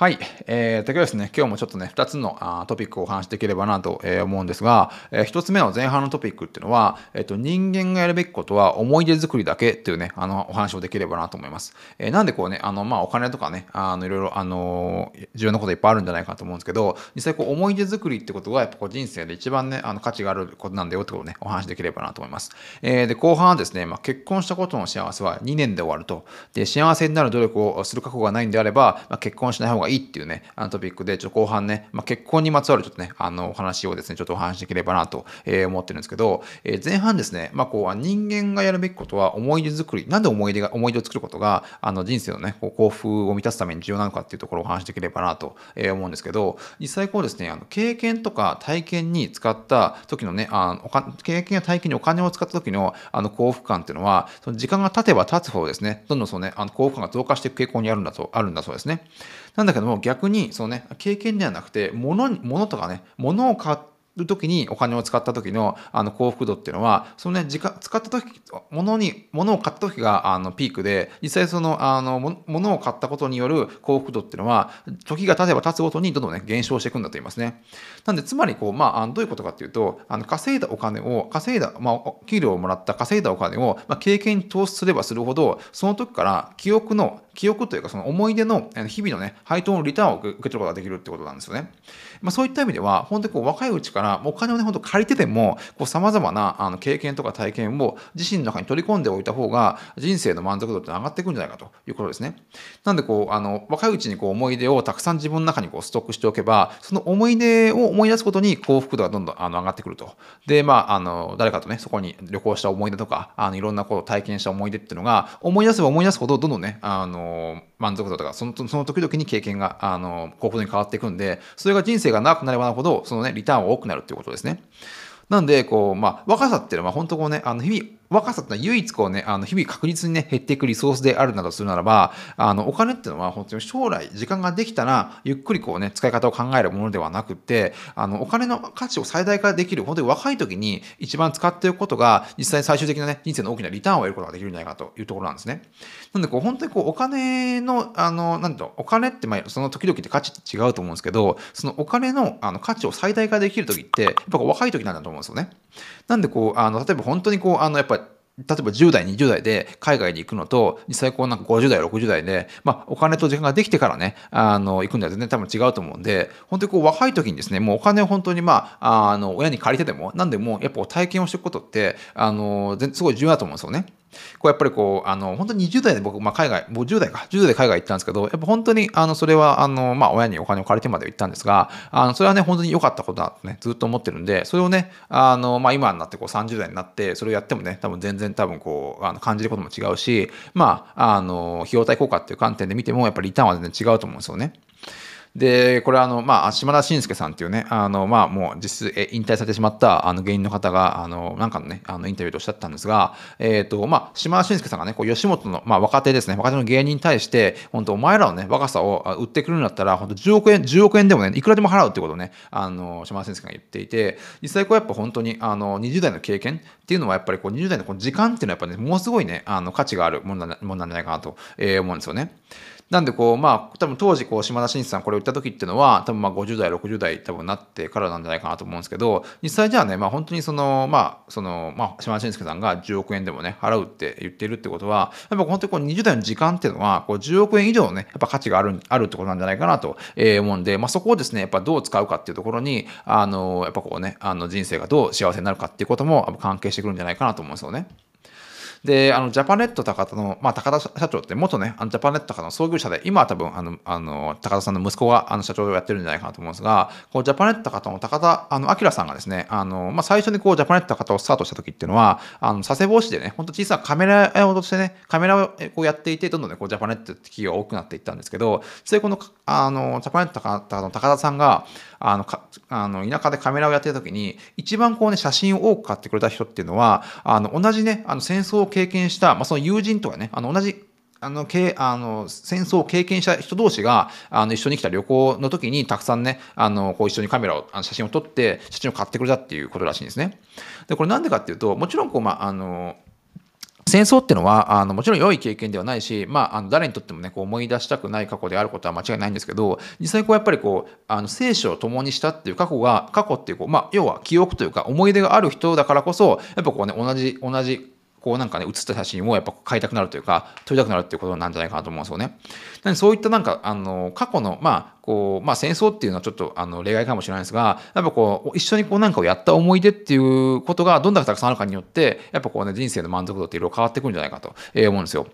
はい。えー、とですね、今日もちょっとね、2つのあトピックをお話しできればなと、えー、思うんですが、えー、1つ目の前半のトピックっていうのは、えっ、ー、と、人間がやるべきことは思い出作りだけっていうね、あの、お話をできればなと思います。えー、なんでこうね、あの、まあ、お金とかね、あの、いろいろ、あの重要なこといっぱいあるんじゃないかと思うんですけど、実際こう、思い出作りってことが、やっぱこう、人生で一番ね、あの、価値があることなんだよってことをね、お話しできればなと思います。えー、で、後半はですね、まあ、結婚したことの幸せは2年で終わると。で、幸せになる努力をする覚悟がないんであれば、まあ、結婚しない方がいいっていうね、あのトピックで、ちょっと後半ね、まあ、結婚にまつわるちょっとね、あの、お話をですね、ちょっとお話しできればなと、え、思ってるんですけど、えー、前半ですね、まあ、こう、人間がやるべきことは思い出作り。なんで思い出が、思い出を作ることが、あの、人生のね、こう幸福を満たすために重要なのかっていうところをお話しできればなと、え、思うんですけど、実際こうですね、あの、経験とか体験に使った時のね、あの経験や体験にお金を使った時の、あの、幸福感っていうのは、その時間が経てば経つほどですね、どんどんそのね、あの幸福感が増加していく傾向にあるんだと、あるんだそうですね。なんだけども、逆に、そのね、経験ではなくて、物、物とかね、物を買って、る時にお金を使った時のあの幸福度っていうのはそのね時間使った時物に物を買った時があのピークで実際そのあの物を買ったことによる幸福度っていうのは時が経てば経つごとにどんどんね減少していくんだと言いますね。なんでつまりこうまあどういうことかっていうとあの稼いだお金を稼いだまあ給料をもらった稼いだお金を、まあ、経験に投資すればするほどその時から記憶の記憶というかその思い出の日々のね配当のリターンを受け取ることができるってことなんですよね。まあ、そういった意味では本当にこう若いうちからお金をね本当借りててもさまざまなあの経験とか体験を自身の中に取り込んでおいた方が人生の満足度って上がっていくんじゃないかということですね。なんでこうあの若いうちにこう思い出をたくさん自分の中にこうストックしておけばその思い出を思い出すことに幸福度がどんどんあの上がってくると。でまああの誰かとねそこに旅行した思い出とかあのいろんなことを体験した思い出っていうのが思い出せば思い出すほどどんどんねあの満足度とかそのその時々に経験があの幸福度に変わっていくんでそれが人生が長くなればなるほどそのねリターンは多くなるっていうことですね。なんで、こう、まあ、若さっていうのは本当こうね、あの、日々、若さってのは唯一こうね、あの日々確実にね、減っていくリソースであるなどするならば、あの、お金っていうのは本当に将来、時間ができたら、ゆっくりこうね、使い方を考えるものではなくて、あの、お金の価値を最大化できる、本当に若い時に一番使っておくことが、実際最終的なね、人生の大きなリターンを得ることができるんじゃないかというところなんですね。なんで、こう、本当にこう、お金の、あの、なんと、お金って、まあ、その時々って価値って違うと思うんですけど、そのお金のあの価値を最大化できる時って、やっぱ若い時なんだと思うんですよね。なんで、こう、あの、例えば本当にこう、あの、やっぱり、例えば10代、20代で海外に行くのと、実際こうなんか50代、60代で、まあお金と時間ができてからね、あの、行くのは全然多分違うと思うんで、本当にこう若い時にですね、もうお金を本当にまあ、あの、親に借りてても、なんでもやっぱ体験をしていくことって、あの、すごい重要だと思うんですよね。こうやっぱりこう、あの、本当に20代で僕、まあ、海外、50代か、10代で海外行ったんですけど、やっぱ本当に、あの、それは、あの、まあ、親にお金を借りてまで行ったんですが、あの、それはね、本当に良かったことだとね、ずっと思ってるんで、それをね、あの、まあ、今になってこう30代になって、それをやってもね、多分全然多分こう、あの感じることも違うし、まあ、あの、費用対効果っていう観点で見ても、やっぱりリターンは全然違うと思うんですよね。で、これあの、まあ、島田紳介さんっていうね、あの、まあ、もう実質、引退されてしまった、あの、芸人の方が、あの、なんかのね、あの、インタビューでおっしゃったんですが、えっ、ー、と、まあ、島田紳介さんがね、こう、吉本の、まあ、若手ですね、若手の芸人に対して、本当お前らのね、若さを売ってくるんだったら、本当10億円、10億円でもね、いくらでも払うってことをね、あの、島田紳介が言っていて、実際こう、やっぱ本当に、あの、20代の経験っていうのは、やっぱりこう、20代のこの時間っていうのは、やっぱね、ものすごいね、あの、価値があるものなんじゃないかなと、えー、思うんですよね。なんでこう、まあ、多分当時こう、島田真一さんこれを言った時っていうのは、多分まあ50代、60代多分なってからなんじゃないかなと思うんですけど、実際じゃあね、まあ本当にその、まあ、その、まあ、島田真介さんが10億円でもね、払うって言っているってことは、やっぱ本当にこう20代の時間っていうのは、こう10億円以上ね、やっぱ価値がある、あるってことなんじゃないかなと思うんで、まあそこをですね、やっぱどう使うかっていうところに、あの、やっぱこうね、あの人生がどう幸せになるかっていうことも関係してくるんじゃないかなと思うんですよね。で、あの、ジャパネット高田の、まあ、高田社長って元ね、あのジャパネット高田の創業者で、今は多分、あの、あの、高田さんの息子が、あの、社長をやってるんじゃないかなと思うんですが、こう、ジャパネット高田の高田、あの、明さんがですね、あの、まあ、最初にこう、ジャパネット高田をスタートした時っていうのは、あの、佐世保市でね、ほんと小さなカメラ用としてね、カメラをこうやっていて、どんどんね、こう、ジャパネットって企業が多くなっていったんですけど、それこの、あの、ジャパネット高田の高田さんが、あの、かあの田舎でカメラをやってた時に、一番こうね、写真を多く買ってくれた人っていうのは、あの、同じね、あの、戦争経験した、まあ、その友人とかね、あの、同じあの、けあの、戦争を経験した人同士が、あの、一緒に来た旅行の時に、たくさんね、あの、こう一緒にカメラを、あの写真を撮って、写真を買ってくれたっていうことらしいんですね。で、これなんでかっていうと、もちろん、こう、まあ、あの、戦争っていうのはあのもちろん良い経験ではないし、まあ、あの誰にとってもねこう思い出したくない過去であることは間違いないんですけど実際こうやっぱりこうあの生死を共にしたっていう過去が過去っていうこう、まあ、要は記憶というか思い出がある人だからこそやっぱこうね同じ同じこうなんかね写った写真をやっぱ買いたくなるというか撮りたくなるっていうことなんじゃないかなと思うんですよね。なんでそういったなんかあの過去のまあこう、まあ、戦争っていうのはちょっとあの例外かもしれないですがやっぱこう一緒にこうなんかをやった思い出っていうことがどんだけたくさんあるかによってやっぱこうね人生の満足度っていろいろ変わってくるんじゃないかと思うんですよ。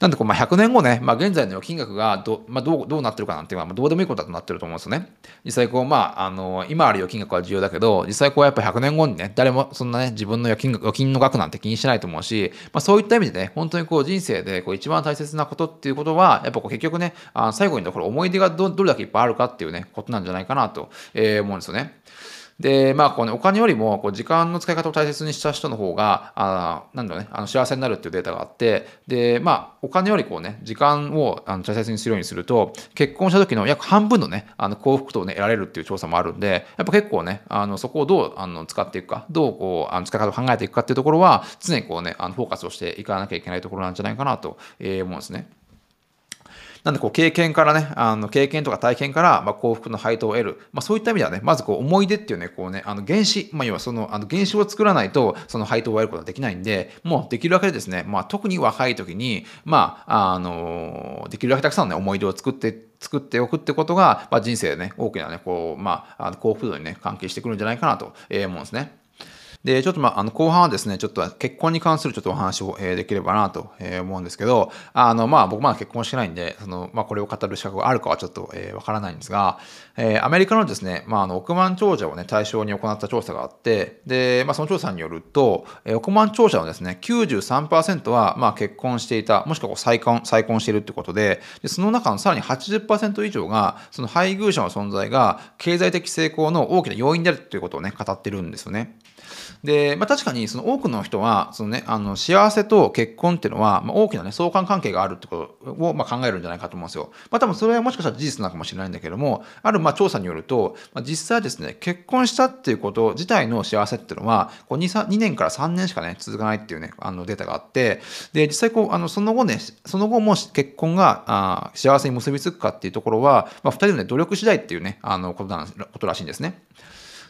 なんでこう、まあ、100年後ね、まあ、現在の金額がど,、まあ、どうどうなってるかなんていうのは、まあ、どうでもいいことだとなってると思うんですよね。実際こう、まあ、あの今ある預金額は重要だけど実際こうやっぱ100年後にね誰もそんなね自分の預金預金の額なんて気にしないと思うし、まあ、そういった意味でね本当にこう人生でこう一番大切なことっていうことはやっぱこう結局ねあ最後にこれ思い出がどどれだけぱいあるかっていうねことなんじゃないかなと、え思うんですよね。で、まあ、こうね、お金よりもこう時間の使い方を大切にした人の方が、あなんだろうね、あの幸せになるっていうデータがあって、で、まあ、お金よりこうね、時間をあの大切にするようにすると、結婚した時の約半分のね、あの幸福度をね、得られるっていう調査もあるんで、やっぱ結構ね、あのそこをどうあの使っていくか、どうこうあの使い方を考えていくかっていうところは、常にこうね、あのフォーカスをしていかなきゃいけないところなんじゃないかなと、え思うんですね。なんでこう経験からね、あの経験とか体験からまあ幸福の配当を得る、まあ、そういった意味ではね、まずこう思い出っていうね、こうね、あの原子、まあ、要はそのあの原子を作らないとその配当を得ることはできないんで、もうできるだけでですね、まあ、特に若い時に、まあ、あのできるだけたくさんの、ね、思い出を作って作っておくってことが、まあ、人生でね、大きなね、こう、まあ、あの幸福度にね、関係してくるんじゃないかなとええ思うんですね。で、ちょっとまあ、あの、後半はですね、ちょっと結婚に関するちょっとお話を、えー、できればなと、えー、思うんですけど、あの、まあ、僕まだ結婚してないんで、その、まあ、これを語る資格があるかはちょっと、えー、わからないんですが、えー、アメリカのですね、まあ、あの、億万長者をね、対象に行った調査があって、で、まあ、その調査によると、えー、億万長者のですね、93%は、まあ、結婚していた、もしくは再婚、再婚しているってことで、でその中のさらに80%以上が、その配偶者の存在が経済的成功の大きな要因であるということをね、語ってるんですよね。で、まあ、確かにその多くの人はその、ね、あの幸せと結婚っていうのは、まあ、大きな、ね、相関関係があるってことを、まあ、考えるんじゃないかと思うんですよ。まあ、多分それはもしかしたら事実なのかもしれないんだけどもあるま調査によると、まあ、実際ですね結婚したっていうこと自体の幸せっていうのはこう 2, 2年から3年しかね続かないっていうねあのデータがあってで実際こうあのその後ねその後も結婚があ幸せに結びつくかっていうところは、まあ、2人の、ね、努力次第っていうねあのことなんことらしいんですね。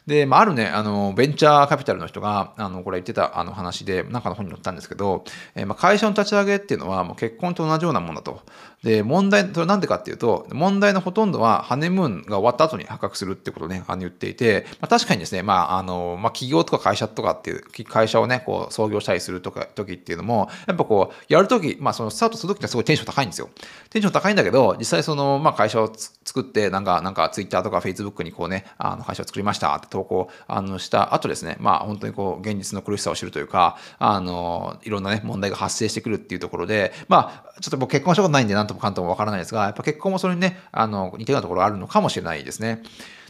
で、まあ、あるね、あの、ベンチャーカピタルの人が、あの、これ言ってたあの話で、なんかの本に載ったんですけど、えー、まあ、会社の立ち上げっていうのは、もう結婚と同じようなもんだと。で、問題、それなんでかっていうと、問題のほとんどはハネムーンが終わった後に発覚するってことをね、あの言っていて、まあ、確かにですね、まあ、あの、まあ、企業とか会社とかっていう、会社をね、こう、創業したりするとか、時っていうのも、やっぱこう、やるとき、まあ、そのスタートするときはすごいテンション高いんですよ。テンション高いんだけど、実際その、まあ、会社を作って、なんか、なんか、ツイッターとかフェイスブックにこうね、あの、会社を作りましたって投稿、あの、した後ですね、まあ、本当にこう、現実の苦しさを知るというか、あの、いろんなね、問題が発生してくるっていうところで、まあ、ちょっと僕結婚したことないんで、なんともかんともわからないですが、やっぱ結婚もそれにね、あの、似たようなところあるのかもしれないですね。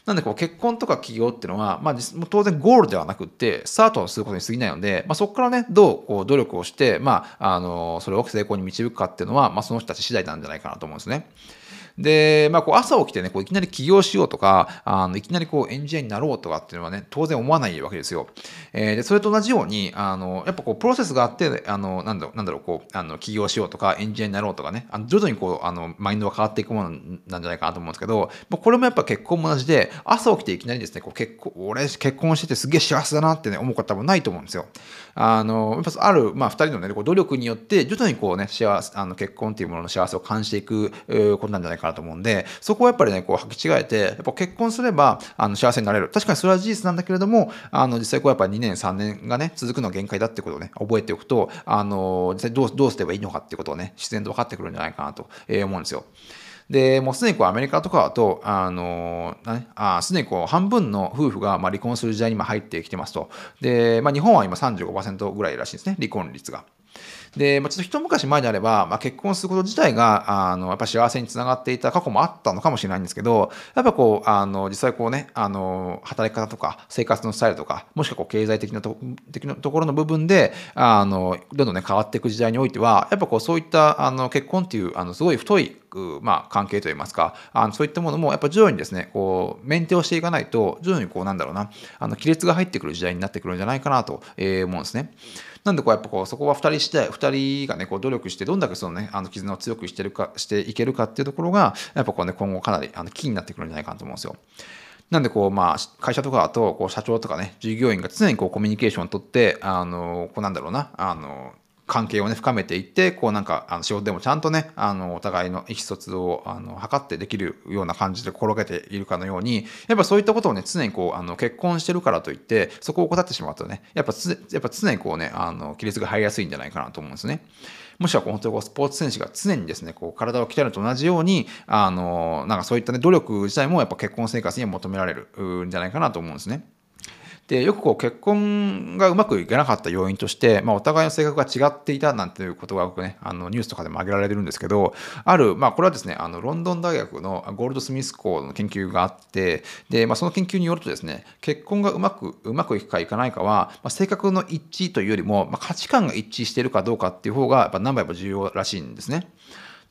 なんでこう結婚とか起業っていうのは、まあ、当然ゴールではなくってスタートをすることに過ぎないので、まあ、そこからねどうこう努力をして、まあ、あのそれを成功に導くかっていうのは、まあ、その人たち次第なんじゃないかなと思うんですね。で、まあ、こう朝起きてね、こういきなり起業しようとか、あのいきなりこうエンジニアになろうとかっていうのはね、当然思わないわけですよ。えー、でそれと同じように、あのやっぱこうプロセスがあって、あのなんだろう、なんだろう、こう、あの起業しようとか、エンジニアになろうとかね、あの徐々にこう、あのマインドが変わっていくものなんじゃないかなと思うんですけど、まあ、これもやっぱ結婚も同じで、朝起きていきなりですね、こう結婚、俺結婚しててすげえ幸せだなってね、思う方もないと思うんですよ。あの、やっぱある、まあ、2人のね、こう努力によって、徐々にこうね、幸せ、あの結婚っていうものの幸せを感じていくことなんじゃないかかなと思うんで、そこをやっぱりね、こう履き違えて、やっぱ結婚すれば、あの、幸せになれる。確かにそれは事実なんだけれども、あの、実際こうやっぱ2年、3年がね、続くのが限界だってことをね、覚えておくと、あの、実際どう、どうすればいいのかってことをね、自然と分かってくるんじゃないかなと思うんですよ。で、もうすでにこうアメリカとかだと、あの、ね、あすでにこう半分の夫婦がまあ離婚する時代に今入ってきてますと。で、まあ、日本は今35%ぐらいらしいですね、離婚率が。で、まあ、ちょっと一昔前であれば、まあ、結婚すること自体が、あの、やっぱ幸せにつながっていた過去もあったのかもしれないんですけど、やっぱこう、あの、実際こうね、あの、働き方とか、生活のスタイルとか、もしくはこう、経済的なと的なところの部分で、あの、どんどんね、変わっていく時代においては、やっぱこう、そういった、あの、結婚っていう、あの、すごい太いまあ、関係といいますかあのそういったものもやっぱ徐々にですねこうメンテをしていかないと徐々にこうなんだろうなあの亀裂が入ってくる時代になってくるんじゃないかなと、えー、思うんですね。なんでこうやっぱこうそこは2人して2人がねこう努力してどんだけそのねあの絆を強くしてるかしていけるかっていうところがやっぱこうね今後かなりあのキーになってくるんじゃないかなと思うんですよ。なんでこう、まあ、会社とかだと、こう、社長とかね、従業員が常にこう、コミュニケーションをとって、あの、こう、なんだろうな、あの、関係をね、深めていって、こうなんか、あの仕事でもちゃんとね、あの、お互いの意思疎通を、あの、図ってできるような感じで心がけているかのように、やっぱそういったことをね、常にこう、あの、結婚してるからといって、そこを怠ってしまうとね、やっぱつ、やっぱ常にこうね、あの、亀裂が入りやすいんじゃないかなと思うんですね。もしくは本当にこうスポーツ選手が常にですね、こう体を鍛えると同じように、あの、なんかそういったね、努力自体もやっぱ結婚生活には求められるんじゃないかなと思うんですね。でよくこう結婚がうまくいかなかった要因として、まあ、お互いの性格が違っていたなんていうことがねあのニュースとかでも挙げられてるんですけどある、まあ、これはですねあのロンドン大学のゴールドスミス校の研究があってで、まあ、その研究によるとですね結婚がうまくうまくいくかいかないかは、まあ、性格の一致というよりも、まあ、価値観が一致しているかどうかっていう方がやっぱ何倍も重要らしいんですね。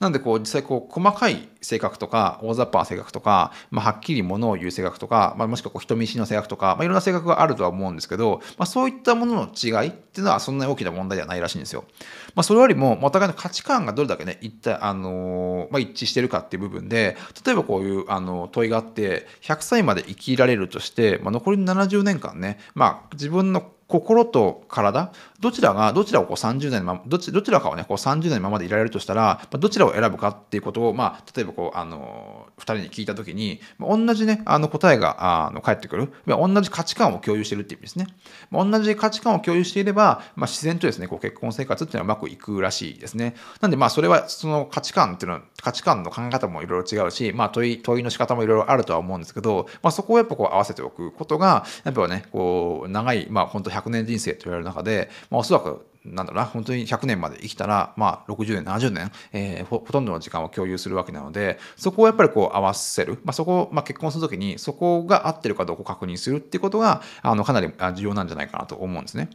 なんでこう実際こう細かい性格とか大雑把な性格とか、まあ、はっきりものを言う性格とか、まあ、もしくはこう人見知りの性格とか、まあ、いろんな性格があるとは思うんですけど、まあ、そういったものの違いっていうのはそんなに大きな問題ではないらしいんですよ。まあ、それよりもお互いの価値観がどれだけね一体、あのまあ、一致してるかっていう部分で例えばこういうあの問いがあって100歳まで生きられるとして、まあ、残りの70年間ね、まあ、自分の心と体、どちらが、どちらをこう30年のまま、どちどちらかをね、こう30年のままでいられるとしたら、どちらを選ぶかっていうことを、まあ、例えばこう、あの、2人に聞いたときに、同じね、あの答えがあの返ってくる、同じ価値観を共有しているっていう意味ですね。同じ価値観を共有していれば、まあ、自然とですね、こう結婚生活っていうのはうまくいくらしいですね。なんで、まあ、それは、その価値観っていうのは、価値観の考え方もいろいろ違うし、まあ、問い、問いの仕方もいろいろあるとは思うんですけど、まあ、そこをやっぱこう合わせておくことが、やっぱね、こう、長い、まあ、本当100 100年人生と言われる中で、まあ、おそらくなんだろうな、本当に100年まで生きたら、まあ、60年、70年、えー、ほとんどの時間を共有するわけなので、そこをやっぱりこう合わせる、まあ、そこを、まあ、結婚するときに、そこが合ってるかどうか確認するっていうことが、あのかなり重要なんじゃないかなと思うんですね。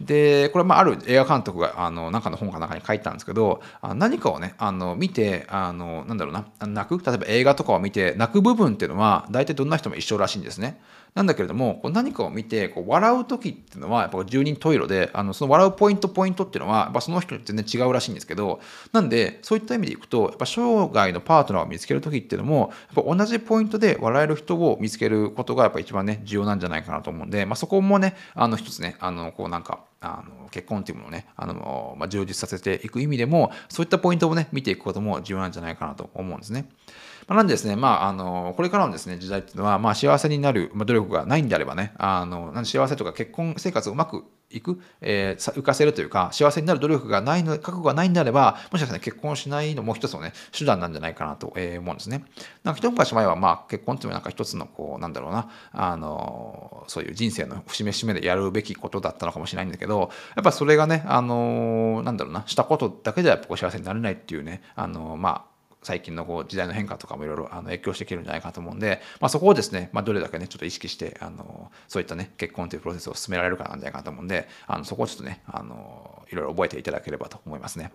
で、これ、まあ、ある映画監督が、あの、なんかの本かなんかに書いたんですけど、何かをね、あの、見て、あの、なんだろうな、泣く、例えば映画とかを見て、泣く部分っていうのは、大体どんな人も一緒らしいんですね。なんだけれども、こう何かを見て、こう笑う時っていうのは、やっぱ十人十色で、あの、その笑うポイント、ポイントっていうのは、やっぱその人に全然違うらしいんですけど、なんで、そういった意味でいくと、やっぱ生涯のパートナーを見つける時っていうのも、やっぱ同じポイントで笑える人を見つけることが、やっぱ一番ね、重要なんじゃないかなと思うんで、まあ、そこもね、あの、一つね、あの、こうなんか、あの結婚っていうものをねあの、まあ、充実させていく意味でもそういったポイントをね見ていくことも重要なんじゃないかなと思うんですね。まあ、なんでですね、まあ、あのこれからのですね時代っていうのは、まあ、幸せになる、ま、努力がないんであればねあの幸せとか結婚生活をうまくいく、えー、浮かせるというか幸せになる努力がないの覚悟がないんであればもしかしたら、結婚しないのも一つのね手段なんじゃないかなと、えー、思うんですね。なんか一昔前は、まあ、結婚っていうのはなんか一つのこうなんだろうなあのそういう人生の節目節目でやるべきことだったのかもしれないんだけどやっぱそれがねあのなんだろうなしたことだけではやっぱ幸せになれないっていうねあのまあ最近のこう時代の変化とかもいろいろあの影響してきてるんじゃないかと思うんで、まあ、そこをですね、まあ、どれだけねちょっと意識してあのそういったね結婚というプロセスを進められるかなんじゃないかと思うんであのそこをちょっとねあのいろいろ覚えていただければと思いますね。